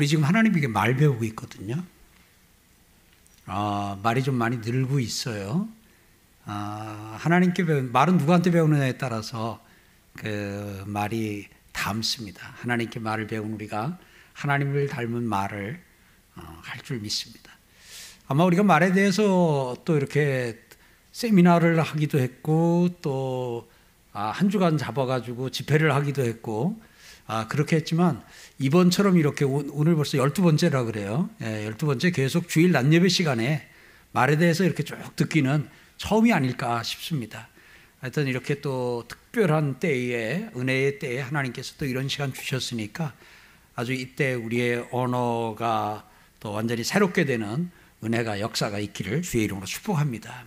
우리 지금 하나님에게 말 배우고 있거든요. 아, 말이 좀 많이 늘고 있어요. 아, 하나님께 배운 말은 누구한테 배우느냐에 따라서 그 말이 닮습니다. 하나님께 말을 배운 우리가 하나님을 닮은 말을 어, 할줄 믿습니다. 아마 우리가 말에 대해서 또 이렇게 세미나를 하기도 했고 또한 아, 주간 잡아가지고 집회를 하기도 했고 아, 그렇게 했지만 이번처럼 이렇게 오늘 벌써 열두 번째라 그래요. 예, 열두 번째 계속 주일 낮 예배 시간에 말에 대해서 이렇게 쭉 듣기는 처음이 아닐까 싶습니다. 하여튼 이렇게 또 특별한 때에 은혜의 때에 하나님께서 또 이런 시간 주셨으니까 아주 이때 우리의 언어가 또 완전히 새롭게 되는 은혜가 역사가 있기를 주의 이름으로 축복합니다.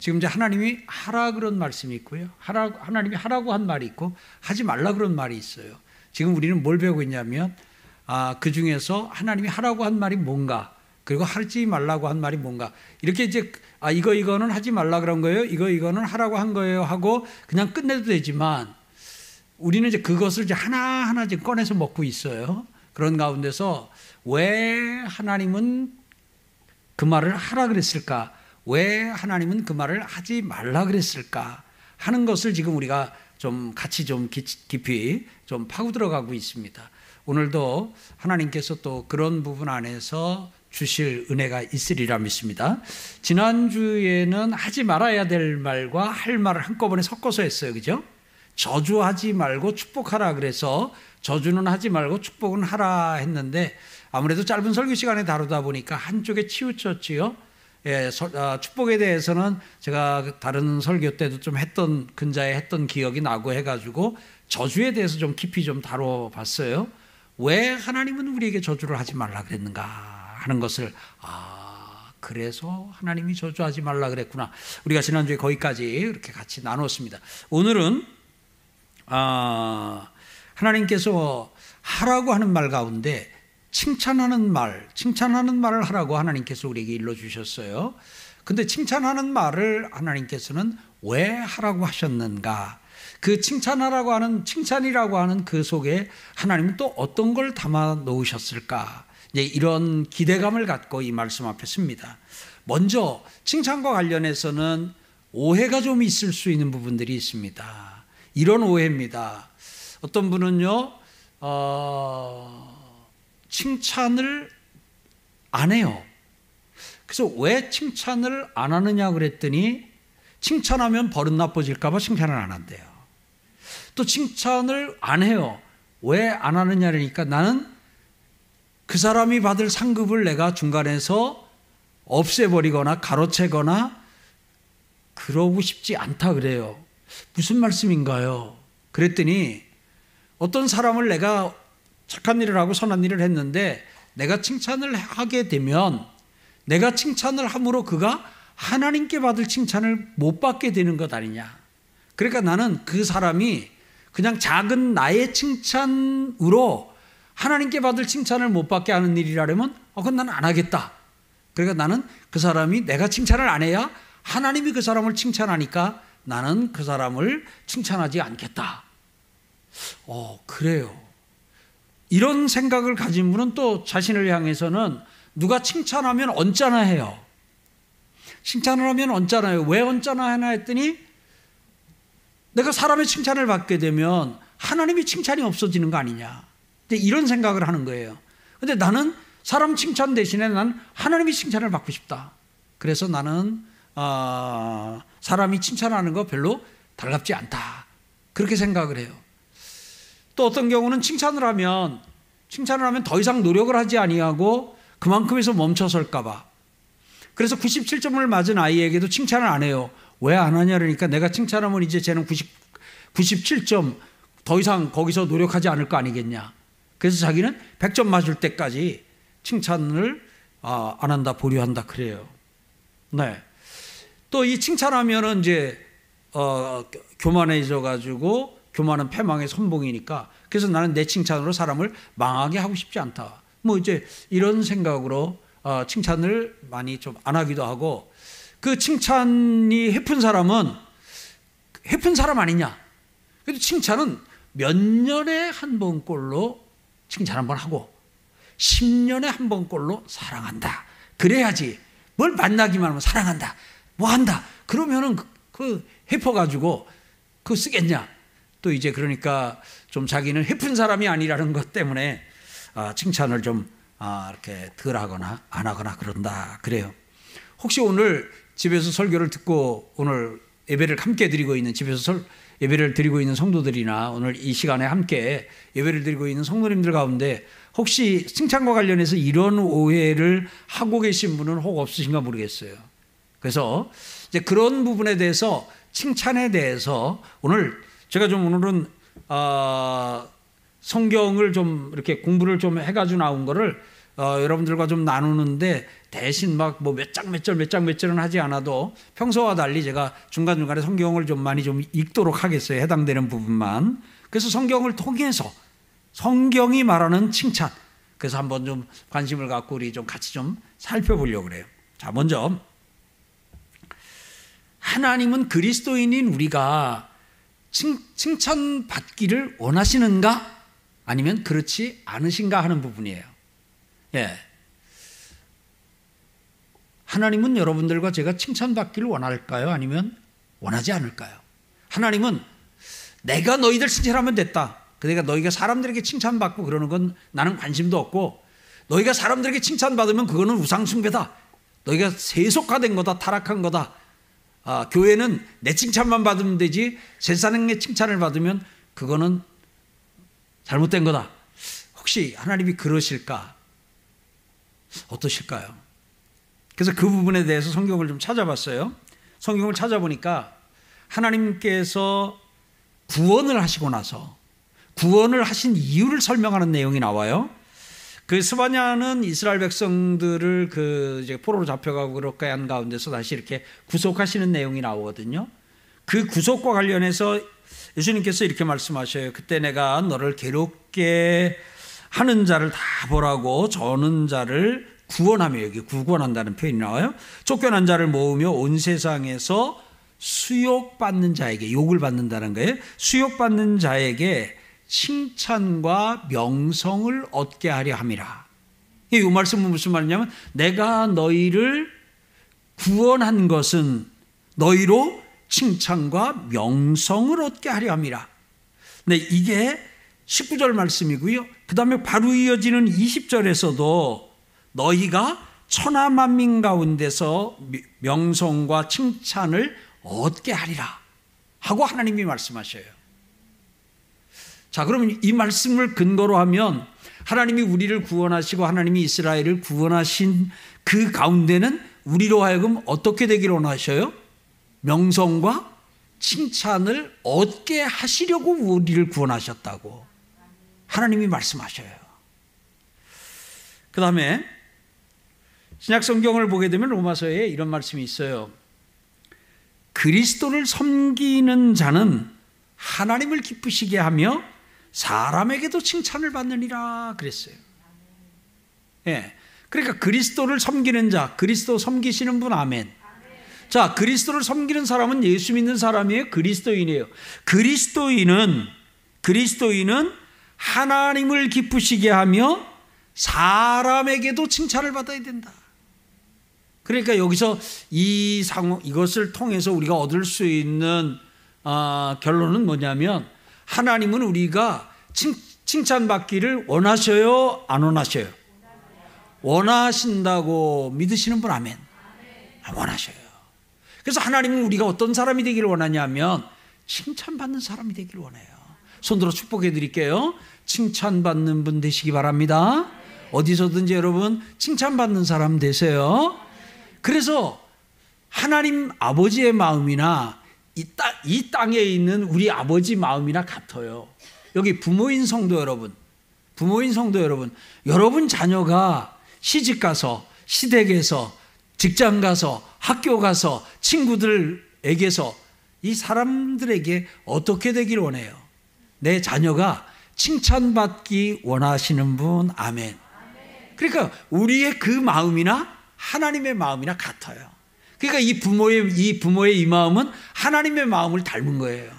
지금 이제 하나님이 하라 그런 말씀이 있고요. 하라 하나님이 하라고 한 말이 있고 하지 말라 그런 말이 있어요. 지금 우리는 뭘 배우고 있냐면 아, 그 중에서 하나님이 하라고 한 말이 뭔가 그리고 하지 말라고 한 말이 뭔가 이렇게 이제 아 이거 이거는 하지 말라 그런 거예요. 이거 이거는 하라고 한 거예요 하고 그냥 끝내도 되지만 우리는 이제 그것을 이제 하나하나 지금 꺼내서 먹고 있어요. 그런 가운데서 왜 하나님은 그 말을 하라 그랬을까? 왜 하나님은 그 말을 하지 말라 그랬을까? 하는 것을 지금 우리가 좀 같이 좀 깊이 좀 파고 들어가고 있습니다. 오늘도 하나님께서 또 그런 부분 안에서 주실 은혜가 있으리라 믿습니다. 지난주에는 하지 말아야 될 말과 할 말을 한꺼번에 섞어서 했어요. 그죠? 저주하지 말고 축복하라 그래서 저주는 하지 말고 축복은 하라 했는데 아무래도 짧은 설교 시간에 다루다 보니까 한쪽에 치우쳤지요. 예, 서, 아, 축복에 대해서는 제가 다른 설교 때도 좀 했던 근자에 했던 기억이 나고 해가지고 저주에 대해서 좀 깊이 좀 다뤄봤어요. 왜 하나님은 우리에게 저주를 하지 말라 그랬는가 하는 것을 아 그래서 하나님이 저주하지 말라 그랬구나. 우리가 지난주에 거기까지 이렇게 같이 나눴습니다. 오늘은 아 하나님께서 하라고 하는 말 가운데 칭찬하는 말, 칭찬하는 말을 하라고 하나님께서 우리에게 일러 주셨어요. 근데 칭찬하는 말을 하나님께서는 왜 하라고 하셨는가? 그 칭찬하라고 하는 칭찬이라고 하는 그 속에 하나님은 또 어떤 걸 담아 놓으셨을까? 이제 이런 기대감을 갖고 이 말씀 앞에 씁니다. 먼저 칭찬과 관련해서는 오해가 좀 있을 수 있는 부분들이 있습니다. 이런 오해입니다. 어떤 분은요, 어, 칭찬을 안 해요. 그래서 왜 칭찬을 안 하느냐 그랬더니 칭찬하면 버릇 나빠질까봐 칭찬을 안 한대요. 또 칭찬을 안 해요. 왜 안 하느냐니까 나는 그 사람이 받을 상급을 내가 중간에서 없애버리거나 가로채거나 그러고 싶지 않다 그래요. 무슨 말씀인가요? 그랬더니 어떤 사람을 내가 착한 일을 하고 선한 일을 했는데 내가 칭찬을 하게 되면 내가 칭찬을 함으로 그가 하나님께 받을 칭찬을 못 받게 되는 것 아니냐. 그러니까 나는 그 사람이 그냥 작은 나의 칭찬으로 하나님께 받을 칭찬을 못 받게 하는 일이라면 어, 그건 나는 안 하겠다. 그러니까 나는 그 사람이 내가 칭찬을 안 해야 하나님이 그 사람을 칭찬하니까 나는 그 사람을 칭찬하지 않겠다. 어, 그래요. 이런 생각을 가진 분은 또 자신을 향해서는 누가 칭찬하면 언짢아 해요. 칭찬을 하면 언짢아요. 왜 언짢아 하나 했더니 내가 사람의 칭찬을 받게 되면 하나님이 칭찬이 없어지는 거 아니냐. 이런 생각을 하는 거예요. 근데 나는 사람 칭찬 대신에 난 하나님이 칭찬을 받고 싶다. 그래서 나는 어, 사람이 칭찬하는 거 별로 달갑지 않다. 그렇게 생각을 해요. 또 어떤 경우는 칭찬을 하면 칭찬을 하면 더 이상 노력을 하지 아니하고 그만큼에서 멈춰설까 봐. 그래서 97점을 맞은 아이에게도 칭찬을 안 해요. 왜 안 하냐 그러니까 내가 칭찬하면 이제 쟤는 90, 97점 더 이상 거기서 노력하지 않을 거 아니겠냐. 그래서 자기는 100점 맞을 때까지 칭찬을 아, 안 한다, 보류한다 그래요. 네. 또 이 칭찬하면은 이제 어, 교만해져 가지고 교만은 패망의 선봉이니까 그래서 나는 내 칭찬으로 사람을 망하게 하고 싶지 않다. 뭐 이제 이런 생각으로 어, 칭찬을 많이 좀 안 하기도 하고 그 칭찬이 해픈 사람은 해픈 사람 아니냐. 그래도 칭찬은 몇 년에 한 번꼴로 칭찬 한 번 하고 10년에 한 번꼴로 사랑한다. 그래야지. 뭘 만나기만 하면 사랑한다. 뭐 한다. 그러면은 그, 그 해퍼 가지고 그 쓰겠냐. 또 이제 그러니까 좀 자기는 해픈 사람이 아니라는 것 때문에 아, 칭찬을 좀 아, 이렇게 덜 하거나 안 하거나 그런다. 그래요. 혹시 오늘 집에서 설교를 듣고 오늘 예배를 함께 드리고 있는 집에서 설, 예배를 드리고 있는 성도들이나 오늘 이 시간에 함께 예배를 드리고 있는 성도님들 가운데 혹시 칭찬과 관련해서 이런 오해를 하고 계신 분은 혹 없으신가 모르겠어요. 그래서 이제 그런 부분에 대해서 칭찬에 대해서 오늘 제가 좀 오늘은 어, 성경을 좀 이렇게 공부를 좀 해가지고 나온 거를 어, 여러분들과 좀 나누는데 대신 막 뭐 몇 장 몇 절 몇 장 몇 절은 하지 않아도 평소와 달리 제가 중간중간에 성경을 좀 많이 좀 읽도록 하겠어요. 해당되는 부분만. 그래서 성경을 통해서 성경이 말하는 칭찬. 그래서 한번 좀 관심을 갖고 우리 좀 같이 좀 살펴보려고 그래요. 자, 먼저 하나님은 그리스도인인 우리가 칭, 칭찬받기를 원하시는가? 아니면 그렇지 않으신가 하는 부분이에요. 예. 하나님은 여러분들과 제가 칭찬받기를 원할까요? 아니면 원하지 않을까요? 하나님은 내가 너희들 칭찬하면 됐다. 그러니까 너희가 사람들에게 칭찬받고 그러는 건 나는 관심도 없고 너희가 사람들에게 칭찬받으면 그거는 우상숭배다. 너희가 세속화된 거다. 타락한 거다. 아, 교회는 내 칭찬만 받으면 되지 세상의 칭찬을 받으면 그거는 잘못된 거다. 혹시 하나님이 그러실까? 어떠실까요? 그래서 그 부분에 대해서 성경을 좀 찾아봤어요. 성경을 찾아보니까 하나님께서 구원을 하시고 나서 구원을 하신 이유를 설명하는 내용이 나와요. 그 스바냐는 이스라엘 백성들을 그 이제 포로로 잡혀가고 그렇게 한 가운데서 다시 이렇게 구속하시는 내용이 나오거든요. 그 구속과 관련해서 예수님께서 이렇게 말씀하셔요. 그때 내가 너를 괴롭게 하는 자를 다 보라고 저는 자를 구원하며 여기 구원한다는 표현이 나와요. 쫓겨난 자를 모으며 온 세상에서 수욕받는 자에게 욕을 받는다는 거예요. 수욕받는 자에게 칭찬과 명성을 얻게 하려 함이라. 이 말씀은 무슨 말이냐면 내가 너희를 구원한 것은 너희로 칭찬과 명성을 얻게 하려 함이라. 네, 이게 19절 말씀이고요. 그 다음에 바로 이어지는 20절에서도 너희가 천하 만민 가운데서 명성과 칭찬을 얻게 하리라. 하고 하나님이 말씀하셔요. 자, 그러면 이 말씀을 근거로 하면 하나님이 우리를 구원하시고 하나님이 이스라엘을 구원하신 그 가운데는 우리로 하여금 어떻게 되기를 원하셔요? 명성과 칭찬을 얻게 하시려고 우리를 구원하셨다고 하나님이 말씀하셔요. 그 다음에 신약 성경을 보게 되면 로마서에 이런 말씀이 있어요. 그리스도를 섬기는 자는 하나님을 기쁘시게 하며 사람에게도 칭찬을 받느니라 그랬어요. 예. 그러니까 그리스도를 섬기는 자, 그리스도 섬기시는 분 아멘. 자, 그리스도를 섬기는 사람은 예수 믿는 사람이에요. 그리스도인이에요. 그리스도인은 그리스도인은 하나님을 기쁘시게 하며 사람에게도 칭찬을 받아야 된다. 그러니까 여기서 이 상황 이것을 통해서 우리가 얻을 수 있는 어, 결론은 뭐냐면 하나님은 우리가 칭, 칭찬받기를 원하셔요, 안 원하셔요? 원하신다고 믿으시는 분 아멘. 아, 원하셔요. 그래서 하나님은 우리가 어떤 사람이 되기를 원하냐면 칭찬받는 사람이 되기를 원해요. 손들어 축복해 드릴게요. 칭찬받는 분 되시기 바랍니다. 어디서든지 여러분 칭찬받는 사람 되세요. 그래서 하나님 아버지의 마음이나 이, 땅, 이 땅에 있는 우리 아버지 마음이나 같아요. 여기 부모인 성도 여러분, 부모인 성도 여러분, 여러분 자녀가 시집 가서, 시댁에서, 직장 가서, 학교 가서, 친구들에게서 이 사람들에게 어떻게 되길 원해요? 내 자녀가 칭찬받기 원하시는 분, 아멘. 그러니까 우리의 그 마음이나 하나님의 마음이나 같아요. 그러니까 이 부모의 이 부모의 이 마음은 하나님의 마음을 닮은 거예요.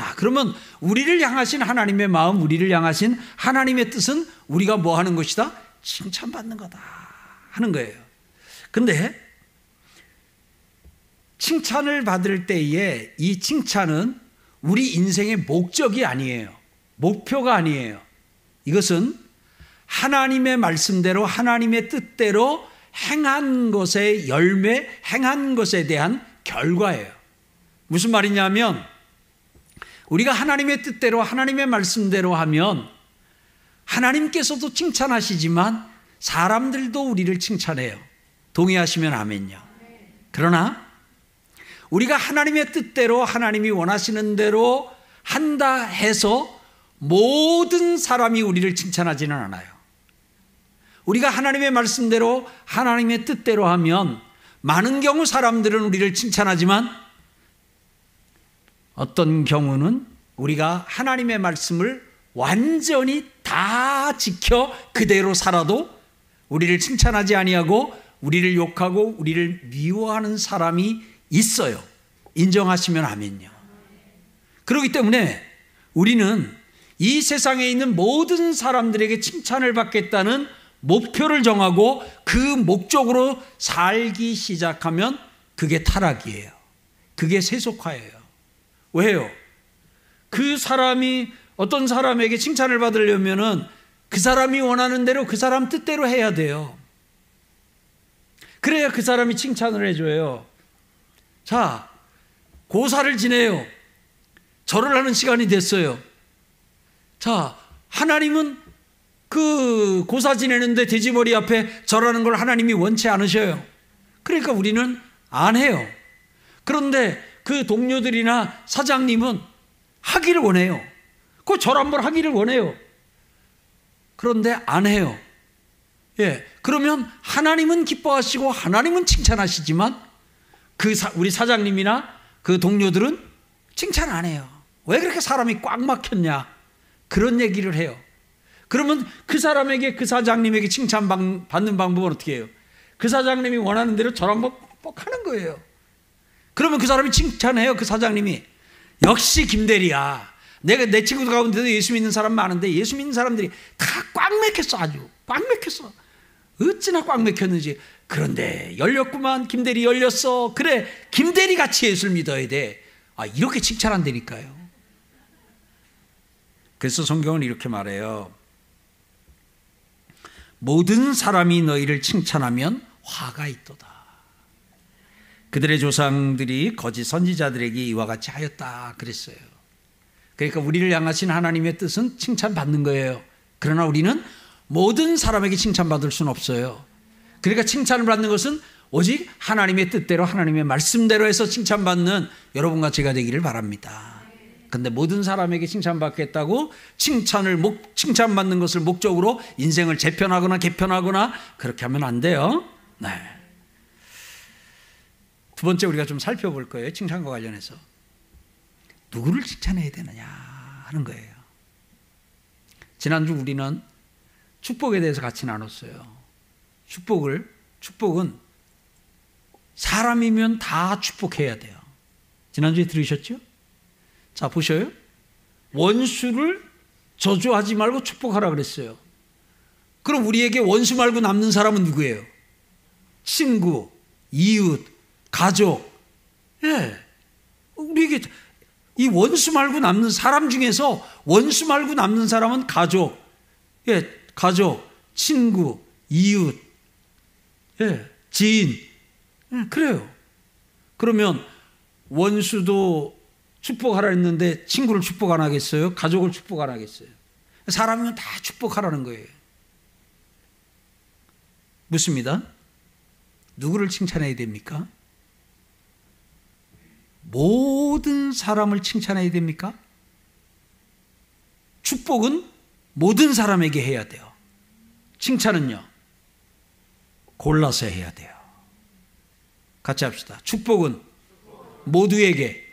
자, 그러면 우리를 향하신 하나님의 마음, 우리를 향하신 하나님의 뜻은 우리가 뭐 하는 것이다? 칭찬받는 거다 하는 거예요. 근데 칭찬을 받을 때에 이 칭찬은 우리 인생의 목적이 아니에요. 목표가 아니에요. 이것은 하나님의 말씀대로 하나님의 뜻대로 행한 것의 열매, 행한 것에 대한 결과예요. 무슨 말이냐면 우리가 하나님의 뜻대로 하나님의 말씀대로 하면 하나님께서도 칭찬하시지만 사람들도 우리를 칭찬해요. 동의하시면 아멘요. 그러나 우리가 하나님의 뜻대로 하나님이 원하시는 대로 한다 해서 모든 사람이 우리를 칭찬하지는 않아요. 우리가 하나님의 말씀대로 하나님의 뜻대로 하면 많은 경우 사람들은 우리를 칭찬하지만 어떤 경우는 우리가 하나님의 말씀을 완전히 다 지켜 그대로 살아도 우리를 칭찬하지 아니하고 우리를 욕하고 우리를 미워하는 사람이 있어요. 인정하시면 아멘요. 그렇기 때문에 우리는 이 세상에 있는 모든 사람들에게 칭찬을 받겠다는 목표를 정하고 그 목적으로 살기 시작하면 그게 타락이에요. 그게 세속화예요. 왜요? 그 사람이 어떤 사람에게 칭찬을 받으려면은 그 사람이 원하는 대로 그 사람 뜻대로 해야 돼요. 그래야 그 사람이 칭찬을 해줘요. 자, 고사를 지내요. 절을 하는 시간이 됐어요. 자, 하나님은 그 고사 지내는데 돼지머리 앞에 절하는 걸 하나님이 원치 않으셔요. 그러니까 우리는 안 해요. 그런데 그 동료들이나 사장님은 하기를 원해요. 그절 한번 하기를 원해요. 그런데 안 해요. 예. 그러면 하나님은 기뻐하시고 하나님은 칭찬하시지만 그 사, 우리 사장님이나 그 동료들은 칭찬 안 해요. 왜 그렇게 사람이 꽉 막혔냐? 그런 얘기를 해요. 그러면 그 사람에게 그 사장님에게 칭찬 받는 방법은 어떻게 해요? 그 사장님이 원하는 대로 저랑 뻑뻑 하는 거예요. 그러면 그 사람이 칭찬해요. 그 사장님이. 역시 김대리야. 내가 내 친구들 가운데도 예수 믿는 사람 많은데 예수 믿는 사람들이 다꽉 막혔어 아주. 꽉 막혔어. 어찌나 꽉 막혔는지. 그런데 열렸구만 김대리 열렸어. 그래 김대리 같이 예수를 믿어야 돼. 아 이렇게 칭찬한다니까요. 그래서 성경은 이렇게 말해요. 모든 사람이 너희를 칭찬하면 화가 있도다. 그들의 조상들이 거짓 선지자들에게 이와 같이 하였다 그랬어요. 그러니까 우리를 향하신 하나님의 뜻은 칭찬받는 거예요. 그러나 우리는 모든 사람에게 칭찬받을 수는 없어요. 그러니까 칭찬을 받는 것은 오직 하나님의 뜻대로 하나님의 말씀대로 해서 칭찬받는 여러분과 제가 되기를 바랍니다. 근데 모든 사람에게 칭찬받겠다고 칭찬을 목, 칭찬받는 것을 목적으로 인생을 재편하거나 개편하거나 그렇게 하면 안 돼요. 네. 두 번째 우리가 좀 살펴볼 거예요. 칭찬과 관련해서. 누구를 칭찬해야 되느냐 하는 거예요. 지난주 우리는 축복에 대해서 같이 나눴어요. 축복을 축복은 사람이면 다 축복해야 돼요. 지난주에 들으셨죠? 자, 보셔요. 원수를 저주하지 말고 축복하라 그랬어요. 그럼 우리에게 원수 말고 남는 사람은 누구예요? 친구, 이웃, 가족. 예. 우리에게 이 원수 말고 남는 사람 중에서 원수 말고 남는 사람은 가족. 예, 가족, 친구, 이웃, 예, 지인. 예, 그래요. 그러면 원수도 축복하라 했는데 친구를 축복 안 하겠어요? 가족을 축복 안 하겠어요? 사람이면 다 축복하라는 거예요. 묻습니다. 누구를 칭찬해야 됩니까? 모든 사람을 칭찬해야 됩니까? 축복은 모든 사람에게 해야 돼요. 칭찬은요? 골라서 해야 돼요. 같이 합시다. 축복은 모두에게,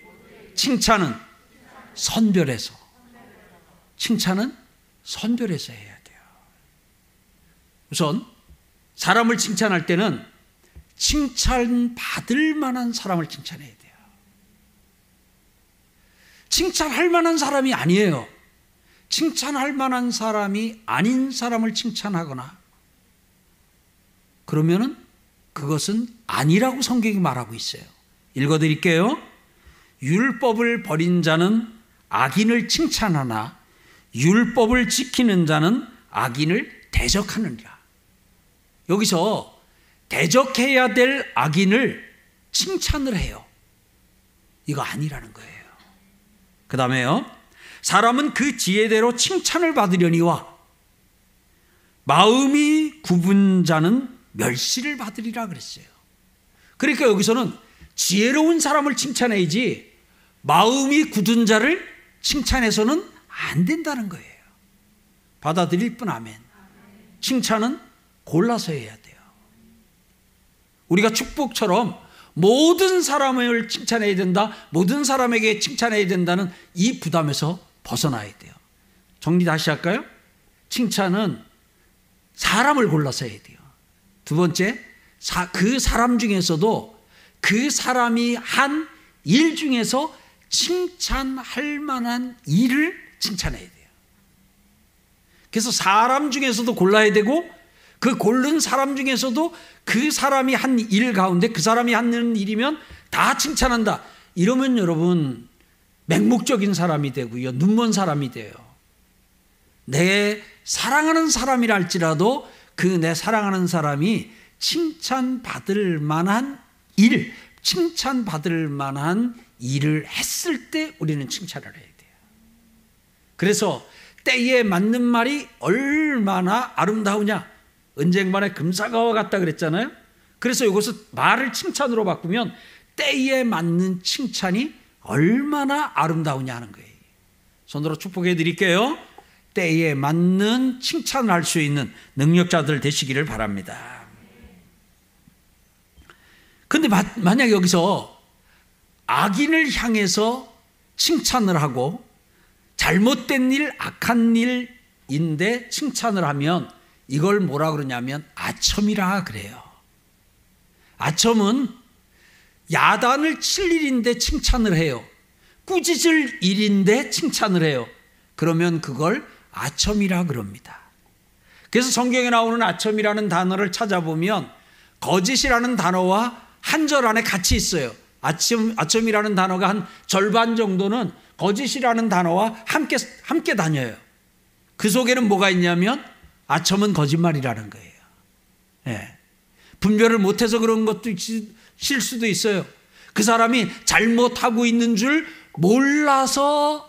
칭찬은 선별해서, 칭찬은 선별해서 해야 돼요. 우선 사람을 칭찬할 때는 칭찬받을 만한 사람을 칭찬해야 돼요. 칭찬할 만한 사람이 아니에요. 칭찬할 만한 사람이 아닌 사람을 칭찬하거나 그러면은 그것은 아니라고 성경이 말하고 있어요. 읽어 드릴게요. 율법을 버린 자는 악인을 칭찬하나 율법을 지키는 자는 악인을 대적하느니라. 여기서 대적해야 될 악인을 칭찬을 해요. 이거 아니라는 거예요. 그 다음에요. 사람은 그 지혜대로 칭찬을 받으려니와 마음이 굽은 자는 멸시를 받으리라 그랬어요. 그러니까 여기서는 지혜로운 사람을 칭찬해야지 마음이 굳은 자를 칭찬해서는 안 된다는 거예요. 받아들일 뿐 아멘. 칭찬은 골라서 해야 돼요. 우리가 축복처럼 모든 사람을 칭찬해야 된다, 모든 사람에게 칭찬해야 된다는 이 부담에서 벗어나야 돼요. 정리 다시 할까요? 칭찬은 사람을 골라서 해야 돼요. 두 번째, 그 사람 중에서도 그 사람이 한 일 중에서 칭찬할 만한 일을 칭찬해야 돼요. 그래서 사람 중에서도 골라야 되고 그 고른 사람 중에서도 그 사람이 한 일 가운데 그 사람이 하는 일이면 다 칭찬한다. 이러면 여러분 맹목적인 사람이 되고요. 눈먼 사람이 돼요. 내 사랑하는 사람이라 할지라도 그 내 사랑하는 사람이 칭찬받을 만한 일, 칭찬받을 만한 일을 했을 때 우리는 칭찬을 해야 돼요. 그래서 때에 맞는 말이 얼마나 아름다우냐. 은쟁반에 금사과와 같다 그랬잖아요. 그래서 이것을 말을 칭찬으로 바꾸면 때에 맞는 칭찬이 얼마나 아름다우냐 하는 거예요. 손으로 축복해 드릴게요. 때에 맞는 칭찬을 할 수 있는 능력자들 되시기를 바랍니다. 근데 만약 여기서 악인을 향해서 칭찬을 하고 잘못된 일, 악한 일인데 칭찬을 하면 이걸 뭐라 그러냐면 아첨이라 그래요. 아첨은 야단을 칠 일인데 칭찬을 해요. 꾸짖을 일인데 칭찬을 해요. 그러면 그걸 아첨이라 그럽니다. 그래서 성경에 나오는 아첨이라는 단어를 찾아보면 거짓이라는 단어와 한 절 안에 같이 있어요. 아첨, 아첨이라는 단어가 한 절반 정도는 거짓이라는 단어와 함께, 함께 다녀요. 그 속에는 뭐가 있냐면 아첨은 거짓말이라는 거예요. 예. 분별을 못해서 그런 것도 있을 수도 있어요. 그 사람이 잘못하고 있는 줄 몰라서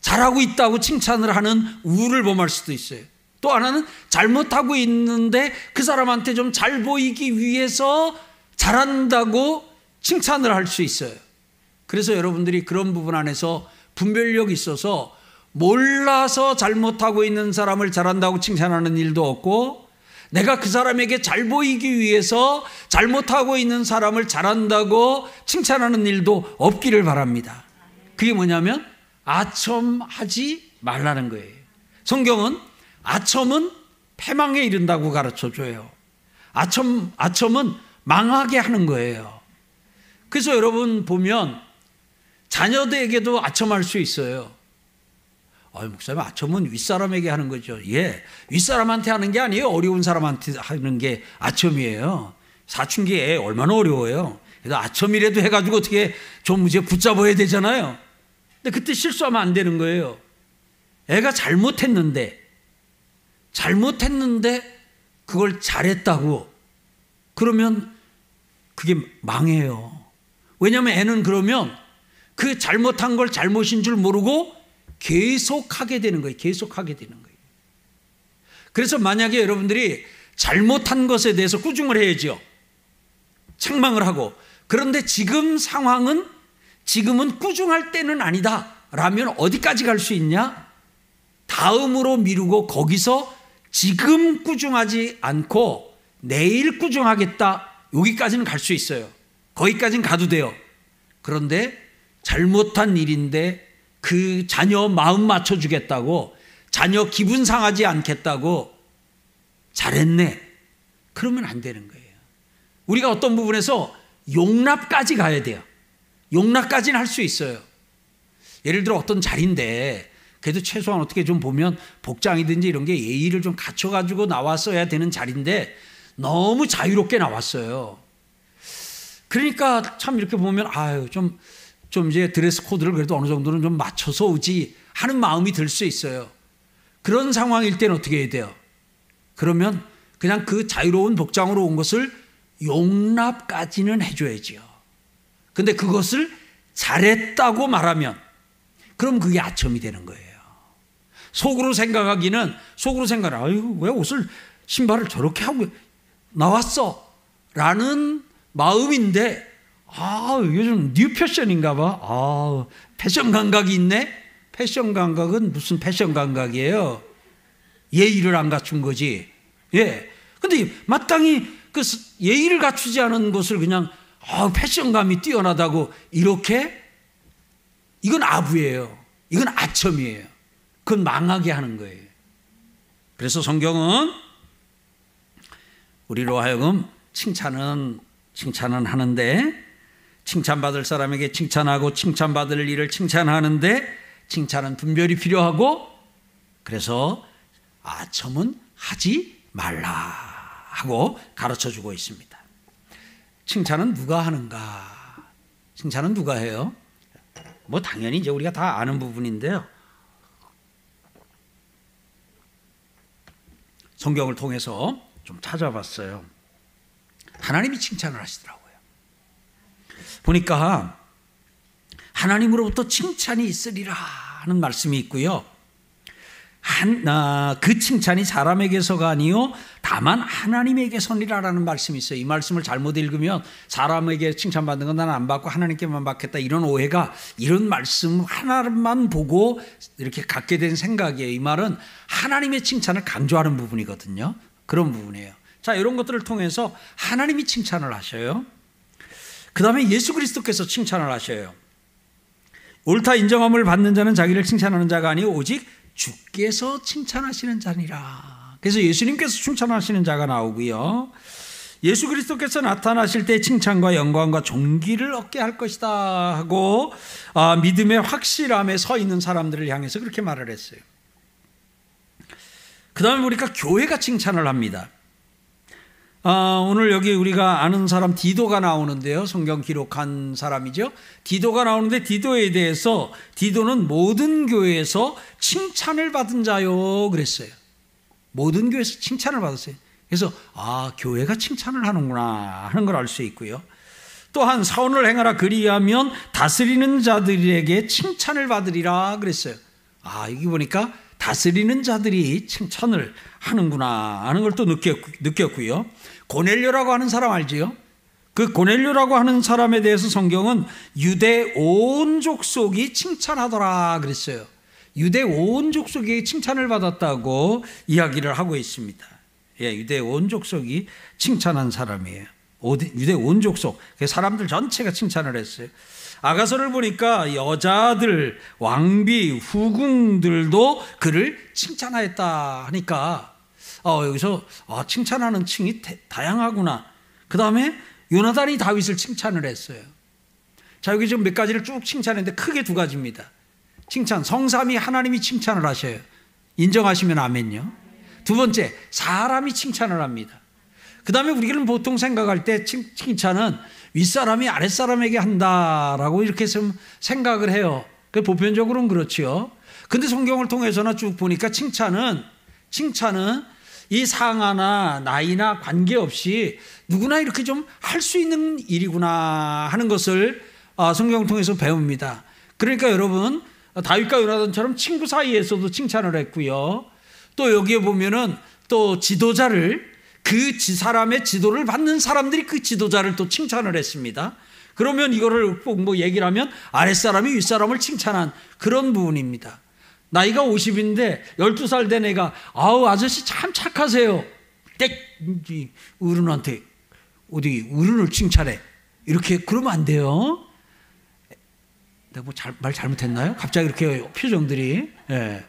잘하고 있다고 칭찬을 하는 우를 범할 수도 있어요. 또 하나는 잘못하고 있는데 그 사람한테 좀 잘 보이기 위해서 잘한다고 칭찬을 할 수 있어요. 그래서 여러분들이 그런 부분 안에서 분별력이 있어서 몰라서 잘못하고 있는 사람을 잘한다고 칭찬하는 일도 없고 내가 그 사람에게 잘 보이기 위해서 잘못하고 있는 사람을 잘한다고 칭찬하는 일도 없기를 바랍니다. 그게 뭐냐면 아첨하지 말라는 거예요. 성경은 아첨은 패망에 이른다고 가르쳐 줘요. 아첨, 아첨은 망하게 하는 거예요. 그래서 여러분 보면 자녀들에게도 아첨할 수 있어요. 아, 목사님, 아첨은 윗사람에게 하는 거죠. 예. 윗사람한테 하는 게 아니에요. 어려운 사람한테 하는 게 아첨이에요. 사춘기 애 얼마나 어려워요. 그래서 아첨이라도 해가지고 어떻게 좀 이제 붙잡아야 되잖아요. 근데 그때 실수하면 안 되는 거예요. 애가 잘못했는데, 잘못했는데 그걸 잘했다고 그러면 그게 망해요. 왜냐하면 애는 그러면 그 잘못한 걸 잘못인 줄 모르고 계속하게 되는 거예요. 계속하게 되는 거예요. 그래서 만약에 여러분들이 잘못한 것에 대해서 꾸중을 해야죠. 책망을 하고 그런데 지금 상황은 지금은 꾸중할 때는 아니다. 라면 어디까지 갈 수 있냐? 다음으로 미루고 거기서 지금 꾸중하지 않고 내일 꾸중하겠다. 여기까지는 갈 수 있어요. 거기까지는 가도 돼요. 그런데 잘못한 일인데 그 자녀 마음 맞춰주겠다고 자녀 기분 상하지 않겠다고 잘했네. 그러면 안 되는 거예요. 우리가 어떤 부분에서 용납까지 가야 돼요. 용납까지는 할 수 있어요. 예를 들어 어떤 자리인데 그래도 최소한 어떻게 좀 보면 복장이든지 이런 게 예의를 좀 갖춰가지고 나왔어야 되는 자리인데 너무 자유롭게 나왔어요. 그러니까 참 이렇게 보면 아유 좀 좀 이제 드레스 코드를 그래도 어느 정도는 좀 맞춰서 오지 하는 마음이 들 수 있어요. 그런 상황일 때는 어떻게 해야 돼요? 그러면 그냥 그 자유로운 복장으로 온 것을 용납까지는 해줘야지요. 근데 그것을 잘했다고 말하면 그럼 그게 아첨이 되는 거예요. 속으로 생각하기는 속으로 생각을 아유 왜 옷을 신발을 저렇게 하고 나왔어 라는 마음인데 아 요즘 new 패션인가 봐. 아 패션 감각이 있네. 패션 감각은 무슨 패션 감각이에요? 예의를 안 갖춘 거지. 예. 근데 마땅히 그 예의를 갖추지 않은 것을 그냥 아, 패션감이 뛰어나다고 이렇게 이건 아부예요. 이건 아첨이에요. 그건 망하게 하는 거예요. 그래서 성경은 우리로 하여금 칭찬은 칭찬은 하는데 칭찬받을 사람에게 칭찬하고 칭찬받을 일을 칭찬하는데 칭찬은 분별이 필요하고 그래서 아첨은 하지 말라 하고 가르쳐 주고 있습니다. 칭찬은 누가 하는가? 칭찬은 누가 해요? 뭐 당연히 이제 우리가 다 아는 부분인데요. 성경을 통해서 좀 찾아봤어요. 하나님이 칭찬을 하시더라고요. 보니까 하나님으로부터 칭찬이 있으리라 하는 말씀이 있고요. 한, 아, 그 칭찬이 사람에게서가 아니요 다만 하나님에게선이라라는 말씀이 있어요. 이 말씀을 잘못 읽으면 사람에게 칭찬받는 건 나는 안 받고 하나님께만 받겠다 이런 오해가 이런 말씀 하나만 보고 이렇게 갖게 된 생각이에요. 이 말은 하나님의 칭찬을 강조하는 부분이거든요. 그런 부분이에요. 자 이런 것들을 통해서 하나님이 칭찬을 하셔요. 그 다음에 예수 그리스도께서 칭찬을 하셔요. 옳다 인정함을 받는 자는 자기를 칭찬하는 자가 아니요 오직 주께서 칭찬하시는 자니라. 그래서 예수님께서 칭찬하시는 자가 나오고요. 예수 그리스도께서 나타나실 때 칭찬과 영광과 존귀를 얻게 할 것이다 하고 아, 믿음의 확실함에 서 있는 사람들을 향해서 그렇게 말을 했어요. 그 다음에 보니까 교회가 칭찬을 합니다. 아, 오늘 여기 우리가 아는 사람 디도가 나오는데요. 성경 기록한 사람이죠. 디도가 나오는데 디도에 대해서 디도는 모든 교회에서 칭찬을 받은 자요 그랬어요. 모든 교회에서 칭찬을 받았어요. 그래서 아 교회가 칭찬을 하는구나 하는 걸 알 수 있고요. 또한 사원을 행하라 그리하면 다스리는 자들에게 칭찬을 받으리라 그랬어요. 아 여기 보니까 다스리는 자들이 칭찬을 하는구나 하는 걸 또 느꼈 고요. 고넬료라고 하는 사람 알지요? 그 고넬료라고 하는 사람에 대해서 성경은 유대 온 족속이 칭찬하더라 그랬어요. 유대 온 족속이 칭찬을 받았다고 이야기를 하고 있습니다. 예, 유대 온 족속이 칭찬한 사람이에요. 유대 온 족속, 그 사람들 전체가 칭찬을 했어요. 아가서를 보니까 여자들, 왕비, 후궁들도 그를 칭찬하였다 하니까 어, 여기서 어, 칭찬하는 칭이 다양하구나. 그 다음에 요나단이 다윗을 칭찬을 했어요. 자, 여기 지금 몇 가지를 쭉 칭찬했는데 크게 두 가지입니다. 칭찬, 성삼이 하나님이 칭찬을 하셔요. 인정하시면 아멘요. 두 번째, 사람이 칭찬을 합니다. 그 다음에 우리는 보통 생각할 때 칭찬은 윗사람이 아랫사람에게 한다라고 이렇게 좀 생각을 해요. 그 보편적으로는 그렇지요. 근데 성경을 통해서나 쭉 보니까 칭찬은, 칭찬은 이 상하나 나이나 관계없이 누구나 이렇게 좀 할 수 있는 일이구나 하는 것을 아, 성경을 통해서 배웁니다. 그러니까 여러분 다윗과 요나단처럼 친구 사이에서도 칭찬을 했고요. 또 여기에 보면은 또 지도자를 그 사람의 지도를 받는 사람들이 그 지도자를 또 칭찬을 했습니다. 그러면 이거를 뭐 얘기를 하면 아랫사람이 윗사람을 칭찬한 그런 부분입니다. 나이가 50인데 12살 된 애가 아우 아저씨 참 착하세요. 땡 어른한테 어디 어른을 칭찬해. 이렇게 그러면 안 돼요. 내가 뭐 말 잘못했나요? 갑자기 이렇게 표정들이 예.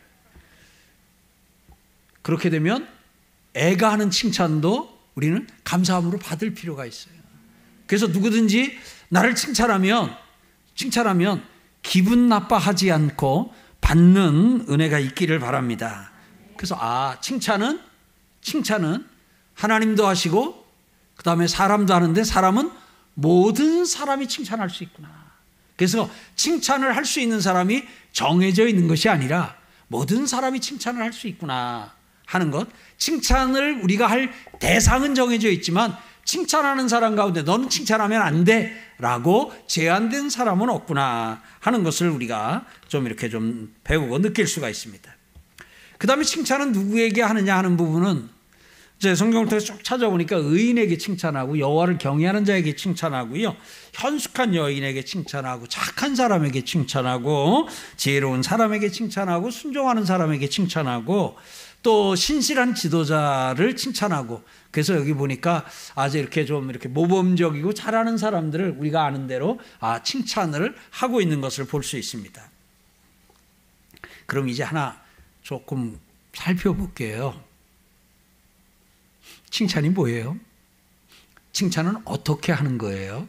그렇게 되면 애가 하는 칭찬도 우리는 감사함으로 받을 필요가 있어요. 그래서 누구든지 나를 칭찬하면 칭찬하면 기분 나빠하지 않고 받는 은혜가 있기를 바랍니다. 그래서 아 칭찬은 칭찬은 하나님도 하시고 그 다음에 사람도 하는데 사람은 모든 사람이 칭찬할 수 있구나. 그래서 칭찬을 할 수 있는 사람이 정해져 있는 것이 아니라 모든 사람이 칭찬을 할 수 있구나 하는 것. 칭찬을 우리가 할 대상은 정해져 있지만 칭찬하는 사람 가운데 너는 칭찬하면 안 돼. 라고 제한된 사람은 없구나 하는 것을 우리가 좀 이렇게 좀 배우고 느낄 수가 있습니다. 그 다음에 칭찬은 누구에게 하느냐 하는 부분은 이제 성경을 통해서 쭉 찾아보니까 의인에게 칭찬하고 여호와를 경외하는 자에게 칭찬하고요. 현숙한 여인에게 칭찬하고 착한 사람에게 칭찬하고 지혜로운 사람에게 칭찬하고 순종하는 사람에게 칭찬하고 또 신실한 지도자를 칭찬하고 그래서 여기 보니까 아주 이렇게 좀 이렇게 모범적이고 잘하는 사람들을 우리가 아는 대로 아 칭찬을 하고 있는 것을 볼 수 있습니다. 그럼 이제 하나 조금 살펴볼게요. 칭찬이 뭐예요? 칭찬은 어떻게 하는 거예요?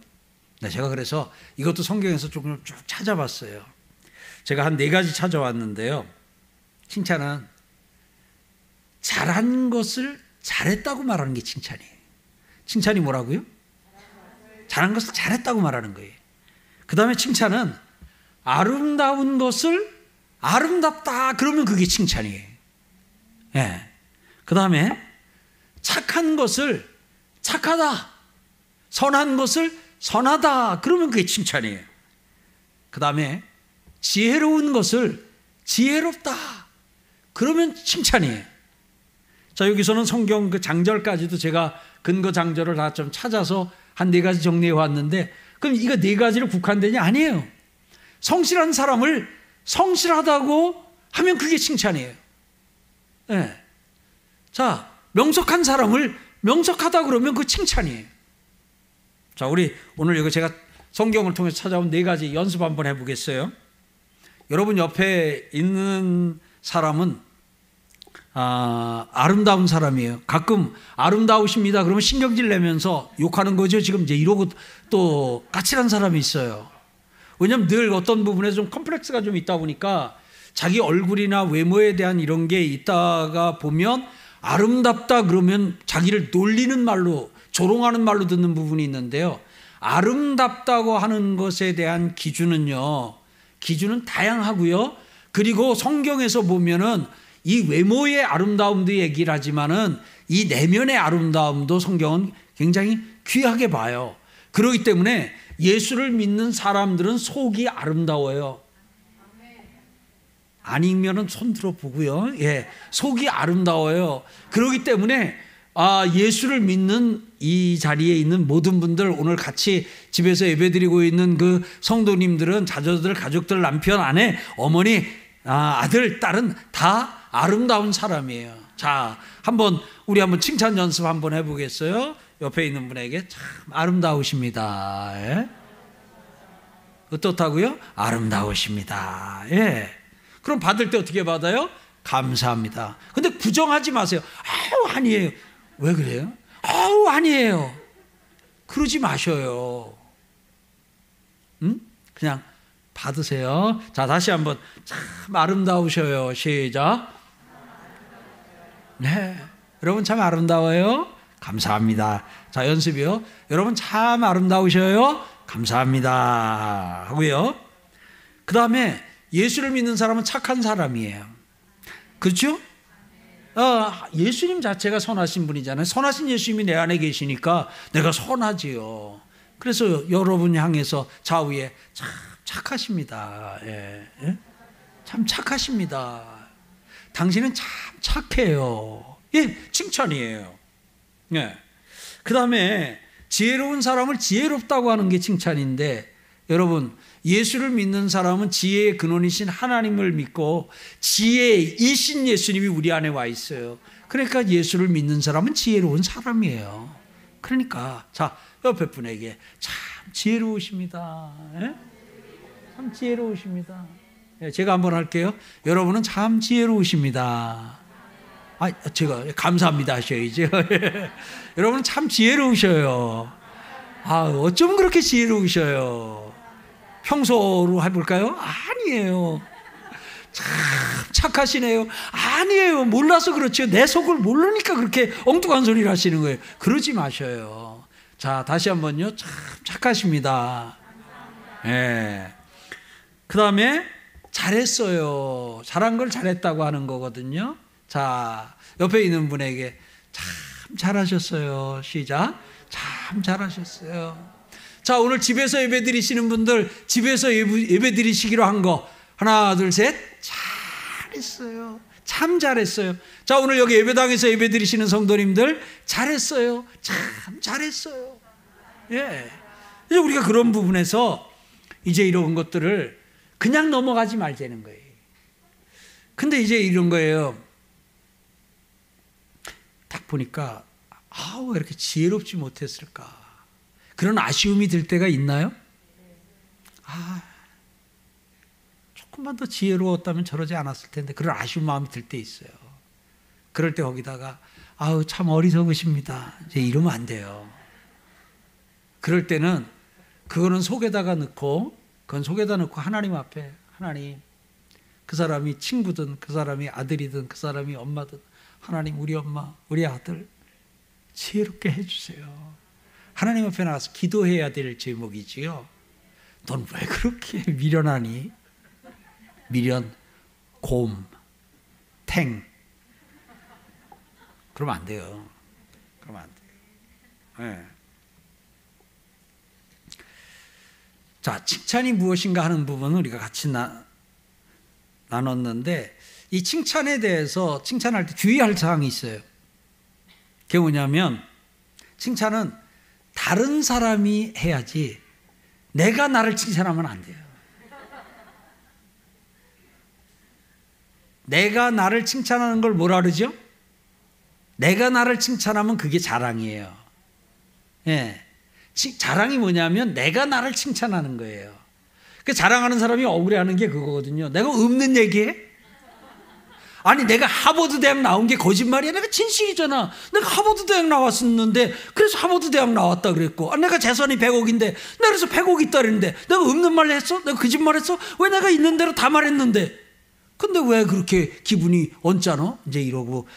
네, 제가 그래서 이것도 성경에서 조금 쭉 찾아봤어요. 제가 한 네 가지 찾아왔는데요. 칭찬은 잘한 것을 잘했다고 말하는 게 칭찬이에요. 칭찬이 뭐라고요? 잘한 것을 잘했다고 말하는 거예요. 그 다음에 칭찬은 아름다운 것을 아름답다 그러면 그게 칭찬이에요. 예. 네. 그 다음에 착한 것을 착하다. 선한 것을 선하다. 그러면 그게 칭찬이에요. 그 다음에 지혜로운 것을 지혜롭다. 그러면 칭찬이에요. 자, 여기서는 성경 그 장절까지도 제가 근거 장절을 다 좀 찾아서 한 네 가지 정리해 왔는데 그럼 이거 네 가지로 국한되냐? 아니에요. 성실한 사람을 성실하다고 하면 그게 칭찬이에요. 네. 자, 명석한 사람을 명석하다 그러면 그 칭찬이에요. 자, 우리 오늘 이거 제가 성경을 통해서 찾아온 네 가지 연습 한번 해보겠어요. 여러분 옆에 있는 사람은 아, 아름다운 사람이에요. 가끔 아름다우십니다. 그러면 신경질 내면서 욕하는 거죠. 지금 이제 이러고 또 까칠한 사람이 있어요. 왜냐면 늘 어떤 부분에 좀 컴플렉스가 좀 있다 보니까 자기 얼굴이나 외모에 대한 이런 게 있다가 보면 아름답다 그러면 자기를 놀리는 말로 조롱하는 말로 듣는 부분이 있는데요. 아름답다고 하는 것에 대한 기준은요. 기준은 다양하고요. 그리고 성경에서 보면은 이 외모의 아름다움도 얘기를 하지만은 이 내면의 아름다움도 성경은 굉장히 귀하게 봐요. 그렇기 때문에 예수를 믿는 사람들은 속이 아름다워요. 아니면은 손 들어 보고요. 예. 속이 아름다워요. 그렇기 때문에 아, 예수를 믿는 이 자리에 있는 모든 분들 오늘 같이 집에서 예배드리고 있는 그 성도님들은 자녀들, 가족들, 남편, 아내, 어머니, 아, 아들, 딸은 다 아름다운 사람이에요. 자, 한번 우리 한번 칭찬 연습 한번 해보겠어요. 옆에 있는 분에게 참 아름다우십니다. 예? 어떻다고요? 아름다우십니다. 예. 그럼 받을 때 어떻게 받아요? 감사합니다. 근데 부정하지 마세요. 아유, 아니에요. 왜 그래요? 아유, 아니에요. 그러지 마셔요. 응? 그냥 받으세요. 자, 다시 한번 참 아름다우셔요. 시작. 네. 여러분 참 아름다워요. 감사합니다. 자, 연습이요. 여러분 참 아름다우셔요. 감사합니다. 하고요. 그 다음에 예수를 믿는 사람은 착한 사람이에요. 그렇죠? 어, 예수님 자체가 선하신 분이잖아요. 선하신 예수님이 내 안에 계시니까 내가 선하지요. 그래서 여러분 향해서 좌우에 참 착하십니다. 예. 예? 참 착하십니다. 당신은 참 착해요. 예, 칭찬이에요. 예. 그 다음에 지혜로운 사람을 지혜롭다고 하는 게 칭찬인데 여러분 예수를 믿는 사람은 지혜의 근원이신 하나님을 믿고 지혜이신 예수님이 우리 안에 와 있어요. 그러니까 예수를 믿는 사람은 지혜로운 사람이에요. 그러니까 자 옆에 분에게 참 지혜로우십니다. 예? 참 지혜로우십니다. 예, 제가 한번 할게요. 여러분은 참 지혜로우십니다. 아, 제가 감사합니다 하셔야죠. 여러분은 참 지혜로우셔요. 아, 어쩜 그렇게 지혜로우셔요? 평소로 해볼까요? 아니에요. 참 착하시네요. 아니에요. 몰라서 그렇죠. 내 속을 모르니까 그렇게 엉뚱한 소리를 하시는 거예요. 그러지 마셔요. 자, 다시 한번요. 참 착하십니다. 예. 네. 그 다음에 잘했어요. 잘한 걸 잘했다고 하는 거거든요. 자, 옆에 있는 분에게 참 잘하셨어요. 시작. 참 잘하셨어요. 자, 오늘 집에서 예배 드리시는 분들, 집에서 예배 드리시기로 한 거. 하나, 둘, 셋. 잘했어요. 참 잘했어요. 자, 오늘 여기 예배당에서 예배 드리시는 성도님들, 잘했어요. 참 잘했어요. 예. 이제 우리가 그런 부분에서 이제 이런 것들을 그냥 넘어가지 말자는 거예요. 근데 이제 이런 거예요. 딱 보니까, 아우, 왜 이렇게 지혜롭지 못했을까. 그런 아쉬움이 들 때가 있나요? 아, 조금만 더 지혜로웠다면 저러지 않았을 텐데 그런 아쉬운 마음이 들 때 있어요. 그럴 때 거기다가 아우 참 어리석으십니다. 이제 이러면 안 돼요. 그럴 때는 그거는 속에다가 넣고 그건 속에다 넣고 하나님 앞에 하나님 그 사람이 친구든 그 사람이 아들이든 그 사람이 엄마든 하나님 우리 엄마 우리 아들 지혜롭게 해주세요. 하나님 앞에 나가서 기도해야 될 제목이지요. 넌 왜 그렇게 미련하니? 미련, 곰, 탱. 그러면 안 돼요. 그러면 안 돼요. 네. 자, 칭찬이 무엇인가 하는 부분을 우리가 같이 나, 나눴는데, 이 칭찬에 대해서 칭찬할 때 주의할 사항이 있어요. 그게 뭐냐면, 칭찬은 다른 사람이 해야지 내가 나를 칭찬하면 안 돼요. 내가 나를 칭찬하는 걸 뭐라 그러죠? 내가 나를 칭찬하면 그게 자랑이에요. 예. 자랑이 뭐냐면 내가 나를 칭찬하는 거예요. 그 자랑하는 사람이 억울해하는 게 그거거든요. 내가 없는 얘기해? 아니 내가 하버드 대학 나온 게 거짓말이야. 내가 진실이잖아. 내가 하버드 대학 나왔었는데 그래서 하버드 대학 나왔다 그랬고 아, 내가 재산이 100억인데 내가 그래서 100억 있다 그랬는데 내가 없는 말 했어? 내가 거짓말 했어? 왜 내가 있는 대로 다 말했는데 근데 왜 그렇게 기분이 언짢아? 이제 이러고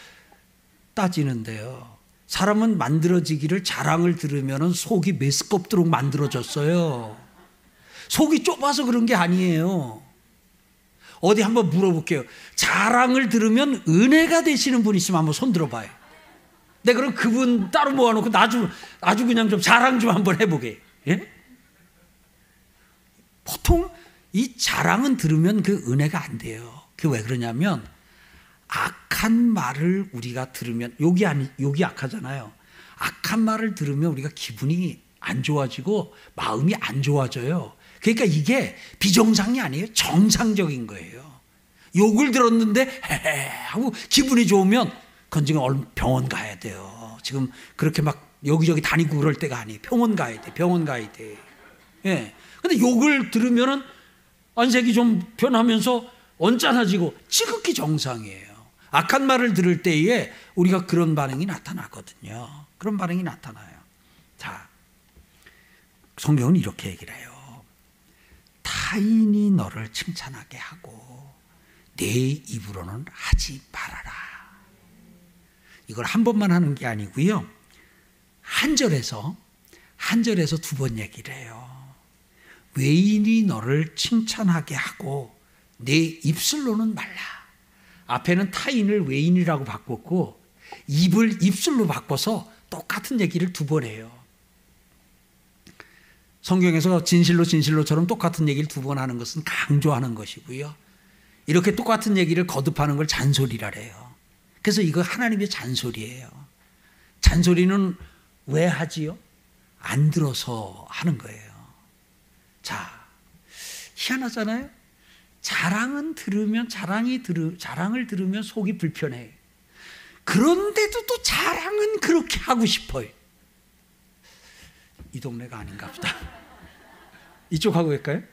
따지는데요. 사람은 만들어지기를 자랑을 들으면 속이 메스껍도록 만들어졌어요. 속이 좁아서 그런 게 아니에요. 어디 한번 물어볼게요. 자랑을 들으면 은혜가 되시는 분 있으면 한번 손 들어봐요. 네, 그럼 그분 따로 모아놓고 아주, 아주 그냥 좀 자랑 좀 한번 해보게. 예? 보통 이 자랑은 들으면 그 은혜가 안 돼요. 그게 왜 그러냐면 악한 말을 우리가 들으면 욕이 아니 욕이 악하잖아요. 악한 말을 들으면 우리가 기분이 안 좋아지고 마음이 안 좋아져요. 그러니까 이게 비정상이 아니에요. 정상적인 거예요. 욕을 들었는데 헤헤 하고 기분이 좋으면 그건 지금 병원 가야 돼요. 지금 그렇게 막 여기저기 다니고 그럴 때가 아니에요. 병원 가야 돼. 병원 가야 돼. 예. 근데 욕을 들으면은 안색이 좀 변하면서 언짢아지고 지극히 정상이에요. 악한 말을 들을 때에 우리가 그런 반응이 나타나거든요. 그런 반응이 나타나요. 자, 성경은 이렇게 얘기를 해요. 타인이 너를 칭찬하게 하고 내 입으로는 하지 말아라. 이걸 한 번만 하는 게 아니고요. 한 절에서 한 절에서 두 번 얘기를 해요. 외인이 너를 칭찬하게 하고 내 입술로는 말라. 앞에는 타인을 외인이라고 바꿨고 입을 입술로 바꿔서 똑같은 얘기를 두 번 해요. 성경에서 진실로 진실로처럼 똑같은 얘기를 두 번 하는 것은 강조하는 것이고요. 이렇게 똑같은 얘기를 거듭하는 걸 잔소리라 해요. 그래서 이거 하나님의 잔소리예요. 잔소리는 왜 하지요? 안 들어서 하는 거예요. 자, 희한하잖아요? 자랑은 들으면, 자랑이 들으, 자랑을 들으면 속이 불편해. 그런데도 또 자랑은 그렇게 하고 싶어요. 이 동네가 아닌가 보다. 이쪽 하고 갈까요?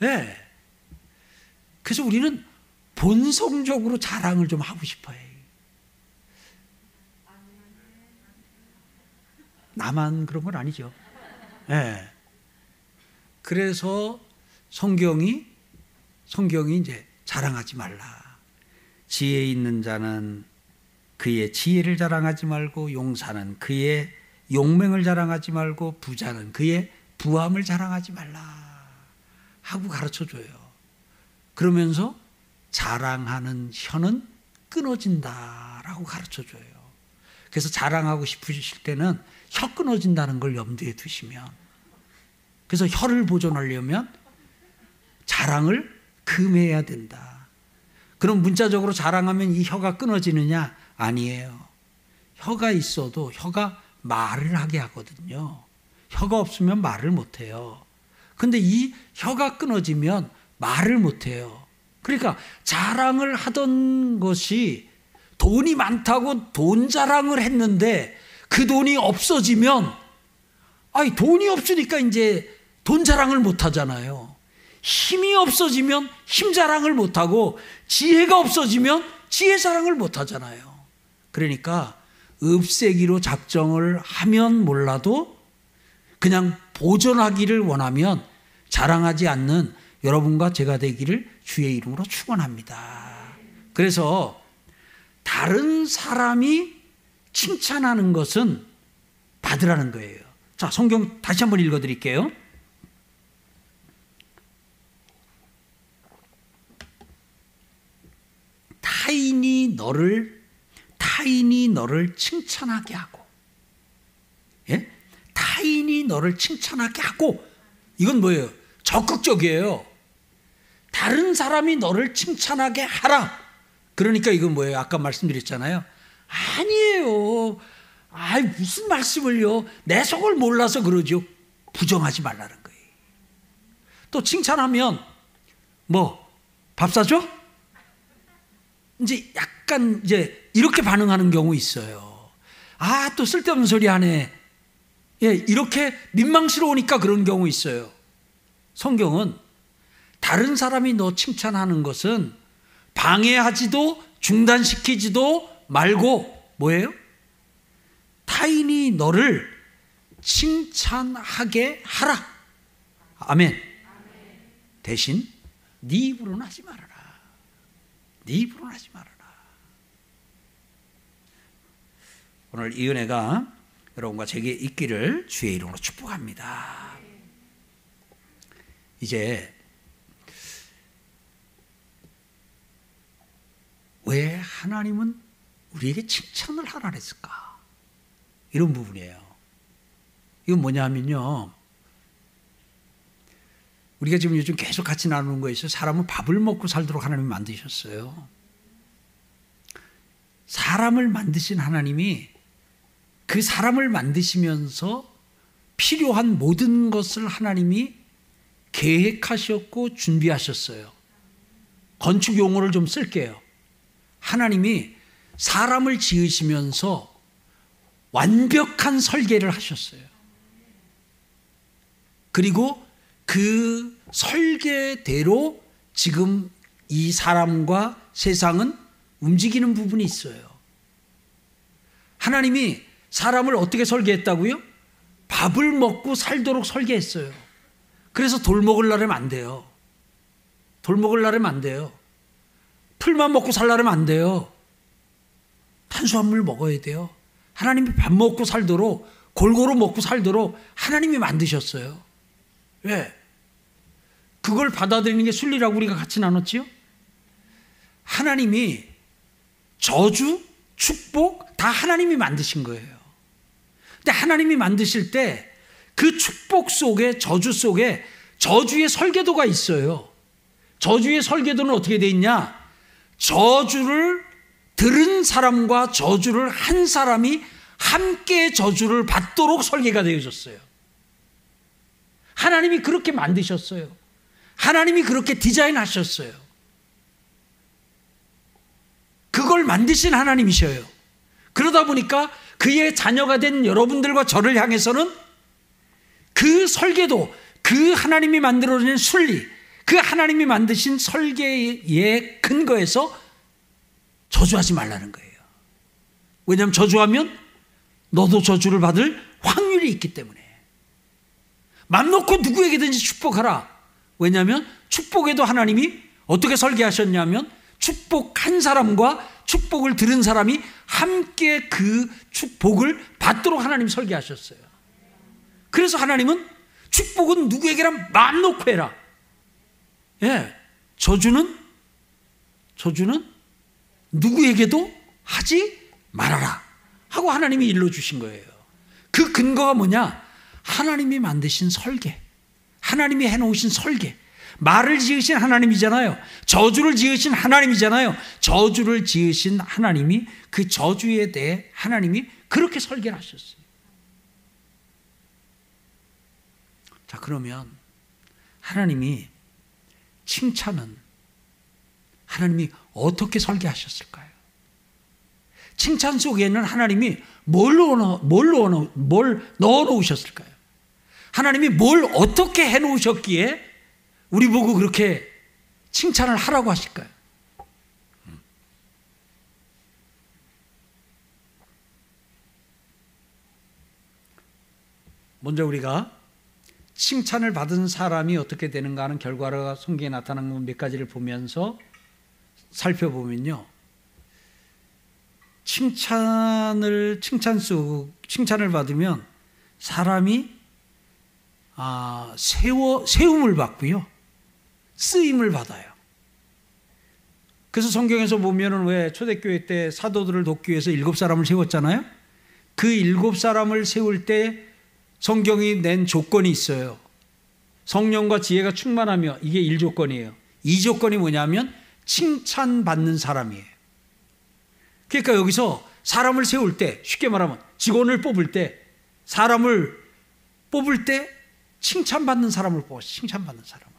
네. 그래서 우리는 본성적으로 자랑을 좀 하고 싶어요. 나만 그런 건 아니죠. 네. 그래서 성경이 성경이 이제 자랑하지 말라. 지혜 있는 자는 그의 지혜를 자랑하지 말고 용사는 그의 용맹을 자랑하지 말고 부자는 그의 부함을 자랑하지 말라 하고 가르쳐 줘요. 그러면서 자랑하는 혀는 끊어진다라고 가르쳐 줘요. 그래서 자랑하고 싶으실 때는 혀 끊어진다는 걸 염두에 두시면 그래서 혀를 보존하려면 자랑을 금해야 된다. 그럼 문자적으로 자랑하면 이 혀가 끊어지느냐? 아니에요. 혀가 있어도 혀가 말을 하게 하거든요. 혀가 없으면 말을 못 해요. 근데 이 혀가 끊어지면 말을 못 해요. 그러니까 자랑을 하던 것이 돈이 많다고 돈 자랑을 했는데 그 돈이 없어지면 아니 돈이 없으니까 이제 돈 자랑을 못 하잖아요. 힘이 없어지면 힘 자랑을 못 하고 지혜가 없어지면 지혜 자랑을 못 하잖아요. 그러니까 없애기로 작정을 하면 몰라도 그냥 보존하기를 원하면 자랑하지 않는 여러분과 제가 되기를 주의 이름으로 축원합니다. 그래서 다른 사람이 칭찬하는 것은 받으라는 거예요. 자, 성경 다시 한번 읽어 드릴게요. 타인이 너를 타인이 너를 칭찬하게 하고 예? 타인이 너를 칭찬하게 하고 이건 뭐예요? 적극적이에요. 다른 사람이 너를 칭찬하게 하라. 그러니까 이건 뭐예요? 아까 말씀드렸잖아요. 아니에요. 아 무슨 말씀을요? 내 속을 몰라서 그러죠. 부정하지 말라는 거예요. 또 칭찬하면 뭐 밥 사줘? 이제 약간 이제 이렇게 반응하는 경우 있어요. 아, 또 쓸데없는 소리 하네. 예, 이렇게 민망스러우니까 그런 경우 있어요. 성경은 다른 사람이 너 칭찬하는 것은 방해하지도 중단시키지도 말고 뭐예요? 타인이 너를 칭찬하게 하라. 아멘. 대신 네 입으로는 하지 말아라. 네 입으로는 하지 말아라. 오늘 이 은혜가 여러분과 제게 있기를 주의 이름으로 축복합니다. 이제 왜 하나님은 우리에게 칭찬을 하라 했을까? 이런 부분이에요. 이건 뭐냐면요. 우리가 지금 요즘 계속 같이 나누는 거에서 사람은 밥을 먹고 살도록 하나님이 만드셨어요. 사람을 만드신 하나님이 그 사람을 만드시면서 필요한 모든 것을 하나님이 계획하셨고 준비하셨어요. 건축 용어를 좀 쓸게요. 하나님이 사람을 지으시면서 완벽한 설계를 하셨어요. 그리고 그 설계대로 지금 이 사람과 세상은 움직이는 부분이 있어요. 하나님이 사람을 어떻게 설계했다고요? 밥을 먹고 살도록 설계했어요. 그래서 돌 먹을 날에면 안 돼요. 돌 먹을 날에면 안 돼요. 풀만 먹고 살라면 안 돼요. 탄수화물 먹어야 돼요. 하나님이 밥 먹고 살도록 골고루 먹고 살도록 하나님이 만드셨어요. 왜? 그걸 받아들이는 게 순리라고 우리가 같이 나눴지요? 하나님이 저주, 축복 다 하나님이 만드신 거예요. 근데 하나님이 만드실 때 그 축복 속에 저주 속에 저주의 설계도가 있어요. 저주의 설계도는 어떻게 돼 있냐? 저주를 들은 사람과 저주를 한 사람이 함께 저주를 받도록 설계가 되어졌어요. 하나님이 그렇게 만드셨어요. 하나님이 그렇게 디자인하셨어요. 그걸 만드신 하나님이셔요. 그러다 보니까 그의 자녀가 된 여러분들과 저를 향해서는 그 설계도, 그 하나님이 만들어낸 순리, 그 하나님이 만드신 설계의 근거에서 저주하지 말라는 거예요. 왜냐하면 저주하면 너도 저주를 받을 확률이 있기 때문에. 맘 놓고 누구에게든지 축복하라. 왜냐하면 축복에도 하나님이 어떻게 설계하셨냐면 축복한 사람과 축복을 들은 사람이 함께 그 축복을 받도록 하나님 설계하셨어요. 그래서 하나님은 축복은 누구에게나 마음 놓고 해라. 예. 저주는 저주는 누구에게도 하지 말아라. 하고 하나님이 일러 주신 거예요. 그 근거가 뭐냐? 하나님이 만드신 설계. 하나님이 해 놓으신 설계. 말을 지으신 하나님이잖아요. 저주를 지으신 하나님이잖아요. 저주를 지으신 하나님이 그 저주에 대해 하나님이 그렇게 설계를 하셨어요. 자, 그러면 하나님이 칭찬은 하나님이 어떻게 설계하셨을까요? 칭찬 속에는 하나님이 뭘 넣어, 뭘 넣어, 뭘 넣어 놓으셨을까요? 하나님이 뭘 어떻게 해 놓으셨기에 우리 보고 그렇게 칭찬을 하라고 하실까요? 먼저 우리가 칭찬을 받은 사람이 어떻게 되는가 하는 결과가 성경에 나타난 몇 가지를 보면서 살펴보면요. 칭찬을 칭찬 속 칭찬을 받으면 사람이 아, 세워 세움을 받고요. 쓰임을 받아요. 그래서 성경에서 보면은 왜 초대교회 때 사도들을 돕기 위해서 일곱 사람을 세웠잖아요. 그 일곱 사람을 세울 때 성경이 낸 조건이 있어요. 성령과 지혜가 충만하며 이게 1조건이에요. 2조건이 뭐냐면 칭찬받는 사람이에요. 그러니까 여기서 사람을 세울 때 쉽게 말하면 직원을 뽑을 때 사람을 뽑을 때 칭찬받는 사람을 뽑아 칭찬받는 사람을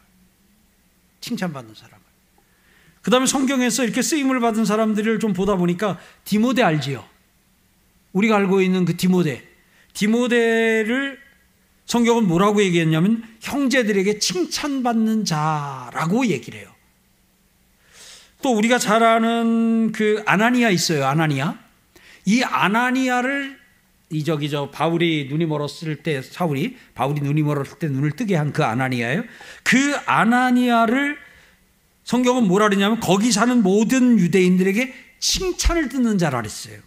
칭찬받는 사람을 그 다음에 성경에서 이렇게 쓰임을 받은 사람들을 좀 보다 보니까 디모데 알지요 우리가 알고 있는 그 디모데 디모데를 성경은 뭐라고 얘기했냐면 형제들에게 칭찬받는 자라고 얘기를 해요. 또 우리가 잘 아는 그 아나니아 있어요. 아나니아. 이 아나니아를 이 저기 저 바울이 눈이 멀었을 때 사울이 바울이 눈이 멀었을 때 눈을 뜨게 한 그 아나니아예요. 그 아나니아를 성경은 뭐라 그러냐면 거기 사는 모든 유대인들에게 칭찬을 듣는 자라 그랬어요.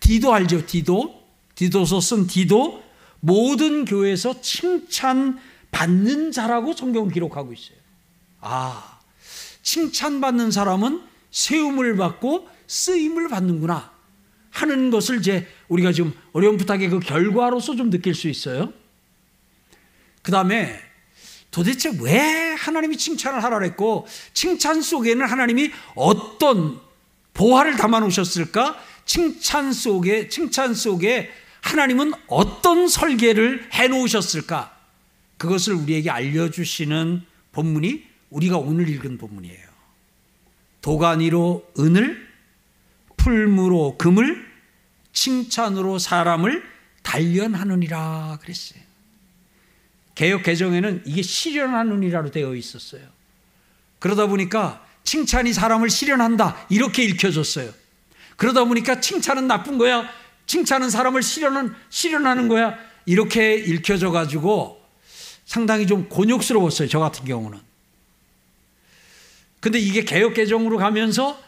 디도 알죠? 디도 디도서 쓴 디도 모든 교회에서 칭찬 받는 자라고 성경은 기록하고 있어요. 아, 칭찬받는 사람은 세움을 받고 쓰임을 받는구나 하는 것을 이제 우리가 지금 어려운 부탁의 그 결과로서 좀 느낄 수 있어요. 그 다음에 도대체 왜 하나님이 칭찬을 하라 그랬고 칭찬 속에는 하나님이 어떤 보화를 담아 놓으셨을까? 칭찬 속에 칭찬 속에 하나님은 어떤 설계를 해 놓으셨을까? 그것을 우리에게 알려 주시는 본문이 우리가 오늘 읽은 본문이에요. 도가니로 은을, 풀무로 금을, 칭찬으로 사람을 단련하느니라 그랬어요. 개혁 개정에는 이게 실현하느니라로 되어 있었어요. 그러다 보니까 칭찬이 사람을 실현한다 이렇게 읽혀졌어요. 그러다 보니까 칭찬은 나쁜 거야. 칭찬은 사람을 실현은, 실현하는 거야. 이렇게 읽혀져 가지고 상당히 좀 곤욕스러웠어요. 저 같은 경우는. 근데 이게 개혁 개정으로 가면서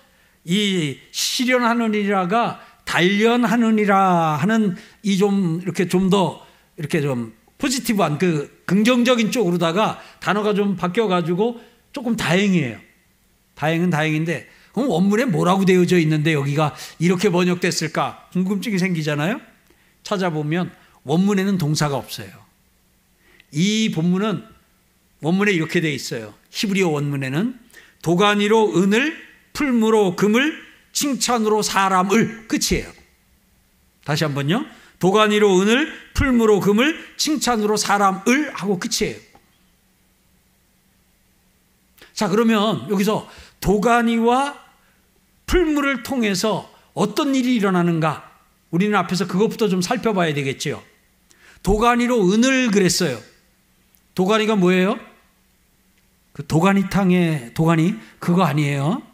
이 실현하느니라가 단련하느니라 하는 이 좀 이렇게 좀 더 이렇게 좀 포지티브한 그 긍정적인 쪽으로다가 단어가 좀 바뀌어가지고 조금 다행이에요. 다행은 다행인데 그럼 원문에 뭐라고 되어져 있는데 여기가 이렇게 번역됐을까? 궁금증이 생기잖아요? 찾아보면 원문에는 동사가 없어요. 이 본문은 원문에 이렇게 되어 있어요. 히브리어 원문에는 도가니로 은을, 풀무로 금을, 칭찬으로 사람을 끝이에요. 다시 한번요. 도가니로 은을, 풀무로 금을, 칭찬으로 사람을 하고 끝이에요. 자, 그러면 여기서 도가니와 풀물을 통해서 어떤 일이 일어나는가? 우리는 앞에서 그것부터 좀 살펴봐야 되겠지요. 도가니로 은을 그랬어요. 도가니가 뭐예요? 그 도가니탕의 도가니 그거 아니에요.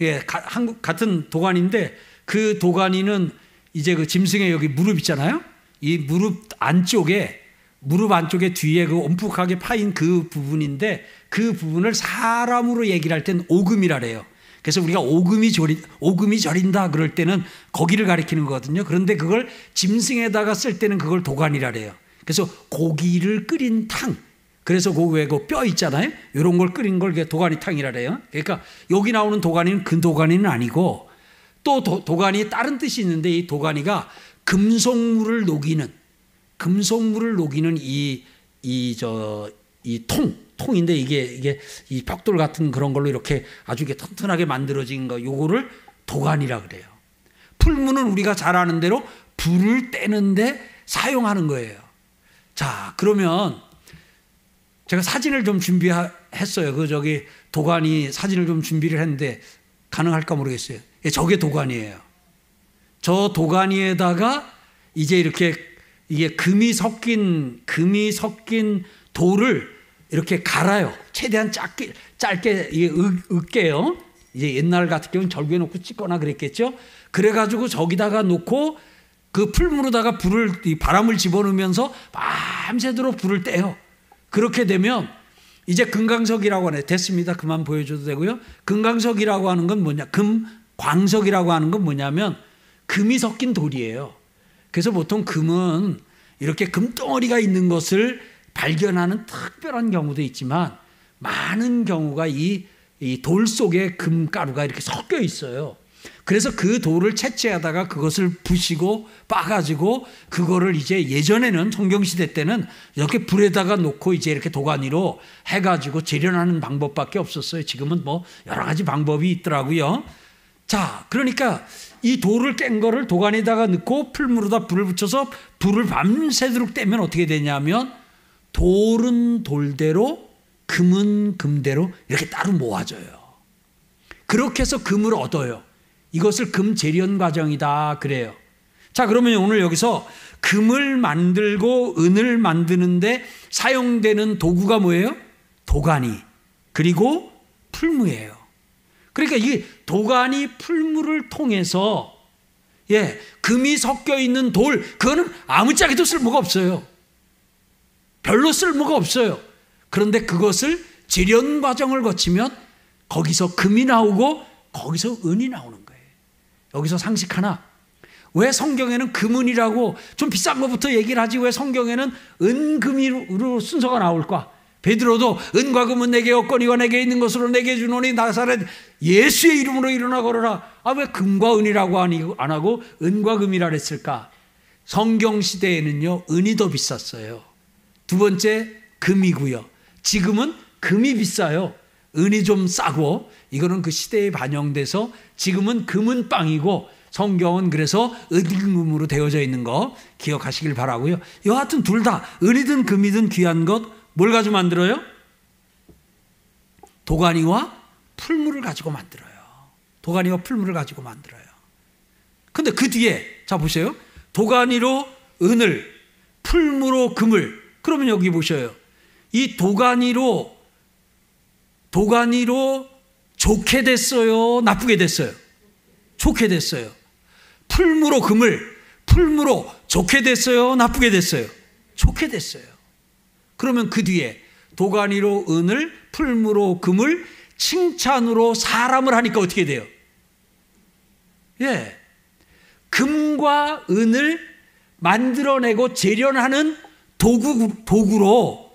예, 가, 한국 같은 도가니인데 그 도가니는 이제 그 짐승의 여기 무릎 있잖아요. 이 무릎 안쪽에 무릎 안쪽에 뒤에 그 움푹하게 파인 그 부분인데 그 부분을 사람으로 얘기를 할 땐 오금이라 그래요. 그래서 우리가 오금이 저리, 오금이 저린다 그럴 때는 거기를 가리키는 거거든요. 그런데 그걸 짐승에다가 쓸 때는 그걸 도간이라 그래요. 그래서 고기를 끓인 탕. 그래서 그 외에 그 뼈 있잖아요. 이런 걸 끓인 걸 도가니 탕이라 그래요. 그러니까 여기 나오는 도가니는 그 도가니는 아니고 또 도, 도가니 다른 뜻이 있는데 이 도가니가 금속물을 녹이는 금속물을 녹이는 이 이 저 이통 통인데 이게 이게 이 벽돌 같은 그런 걸로 이렇게 아주 이게 튼튼하게 만들어진 거 요거를 도간이라 그래요. 풀무는 우리가 잘 아는 대로 불을 떼는데 사용하는 거예요. 자, 그러면 제가 사진을 좀 준비했어요. 그 저기 도관이 사진을 좀 준비를 했는데 가능할까 모르겠어요. 예, 저게 도관이에요. 저 도가니에다가 이제 이렇게 이게 금이 섞인 금이 섞인 돌을 이렇게 갈아요. 최대한 짧게 짧게 이게 으깨요. 이제 옛날 같은 경우는 절구에 놓고 찍거나 그랬겠죠. 그래가지고 저기다가 놓고 그 풀무로다가 불을 바람을 집어넣으면서 밤새도록 불을 떼요. 그렇게 되면 이제 금강석이라고 하네. 됐습니다. 그만 보여줘도 되고요. 금강석이라고 하는 건 뭐냐? 금광석이라고 하는 건 뭐냐면 금이 섞인 돌이에요. 그래서 보통 금은 이렇게 금덩어리가 있는 것을 발견하는 특별한 경우도 있지만 많은 경우가 이돌 속에 금가루가 이렇게 섞여 있어요. 그래서 그 돌을 채취하다가 그것을 부시고 빠가지고 그거를 이제 예전에는 성경시대 때는 이렇게 불에다가 놓고 이제 이렇게 도가니로 해가지고 재련하는 방법밖에 없었어요. 지금은 뭐 여러 가지 방법이 있더라고요. 자, 그러니까 이 돌을 깬 거를 도가니에다가 넣고 풀무로다 불을 붙여서 불을 밤새도록 떼면 어떻게 되냐면 돌은 돌대로 금은 금대로 이렇게 따로 모아져요. 그렇게 해서 금을 얻어요. 이것을 금 재련 과정이다 그래요. 자, 그러면 오늘 여기서 금을 만들고 은을 만드는데 사용되는 도구가 뭐예요? 도가니. 그리고 풀무예요. 그러니까 이 도가니 풀무를 통해서 예, 금이 섞여 있는 돌, 그거는 아무짝에도 쓸모가 없어요. 별로 쓸모가 없어요. 그런데 그것을 재련 과정을 거치면 거기서 금이 나오고 거기서 은이 나오는 여기서 상식 하나. 왜 성경에는 금은이라고 좀 비싼 것부터 얘기를 하지 왜 성경에는 은금으로 순서가 나올까? 베드로도 은과 금은 내게 없거니와 내게 있는 것으로 내게 주노니 나사렛 예수의 이름으로 일어나 걸어라. 아 왜 금과 은이라고 안 하고 은과 금이라 그랬을까? 성경 시대에는요 은이 더 비쌌어요. 두 번째 금이고요. 지금은 금이 비싸요. 은이 좀 싸고 이거는 그 시대에 반영돼서 지금은 금은 빵이고 성경은 그래서 은금으로 되어져 있는 거 기억하시길 바라고요. 여하튼 둘 다 은이든 금이든 귀한 것 뭘 가지고 만들어요? 도가니와 풀물을 가지고 만들어요. 도가니와 풀물을 가지고 만들어요. 근데 그 뒤에 자 보세요. 도가니로 은을 풀무로 금을 그러면 여기 보셔요. 이 도가니로 도가니로 좋게 됐어요? 나쁘게 됐어요? 좋게 됐어요. 풀무로 금을, 풀무로 좋게 됐어요? 나쁘게 됐어요? 좋게 됐어요. 그러면 그 뒤에 도가니로 은을, 풀무로 금을, 칭찬으로 사람을 하니까 어떻게 돼요? 예. 금과 은을 만들어내고 재련하는 도구, 도구로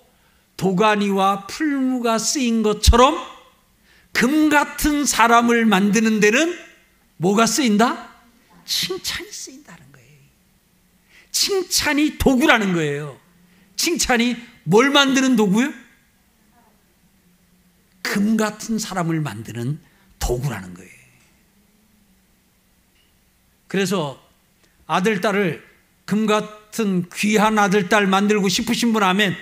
도가니와 풀무가 쓰인 것처럼 금 같은 사람을 만드는 데는 뭐가 쓰인다? 칭찬이 쓰인다는 거예요. 칭찬이 도구라는 거예요. 칭찬이 뭘 만드는 도구요? 금 같은 사람을 만드는 도구라는 거예요. 그래서 아들, 딸을 금 같은 귀한 아들, 딸 만들고 싶으신 분 아멘.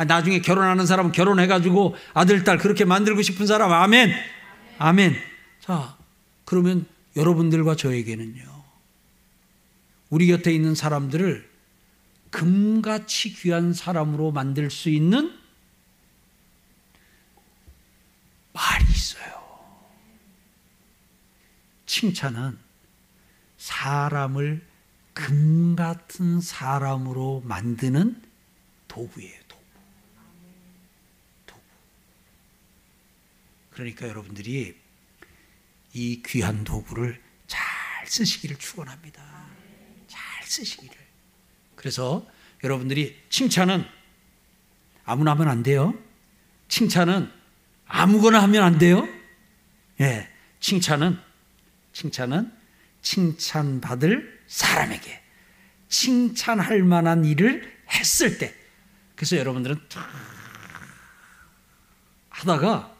아, 나중에 결혼하는 사람은 결혼해가지고 아들, 딸 그렇게 만들고 싶은 사람 아멘. 아멘. 자, 그러면 여러분들과 저에게는요. 우리 곁에 있는 사람들을 금같이 귀한 사람으로 만들 수 있는 말이 있어요. 칭찬은 사람을 금 같은 사람으로 만드는 도구예요, 도구. 도구. 그러니까 여러분들이 이 귀한 도구를 잘 쓰시기를 축원합니다. 잘 쓰시기를. 그래서 여러분들이 칭찬은 아무나 하면 안 돼요. 칭찬은 아무거나 하면 안 돼요. 예. 칭찬은 칭찬은 칭찬받을 사람에게 칭찬할 만한 일을 했을 때 그래서 여러분들은 탁 하다가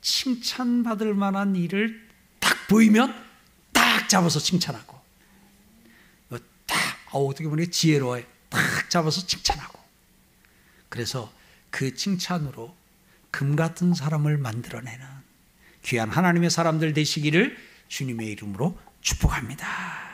칭찬받을 만한 일을 딱 보이면 딱 잡아서 칭찬하고 딱 어, 어떻게 보니 지혜로워요. 딱 잡아서 칭찬하고 그래서 그 칭찬으로 금 같은 사람을 만들어내는 귀한 하나님의 사람들 되시기를 주님의 이름으로 축복합니다.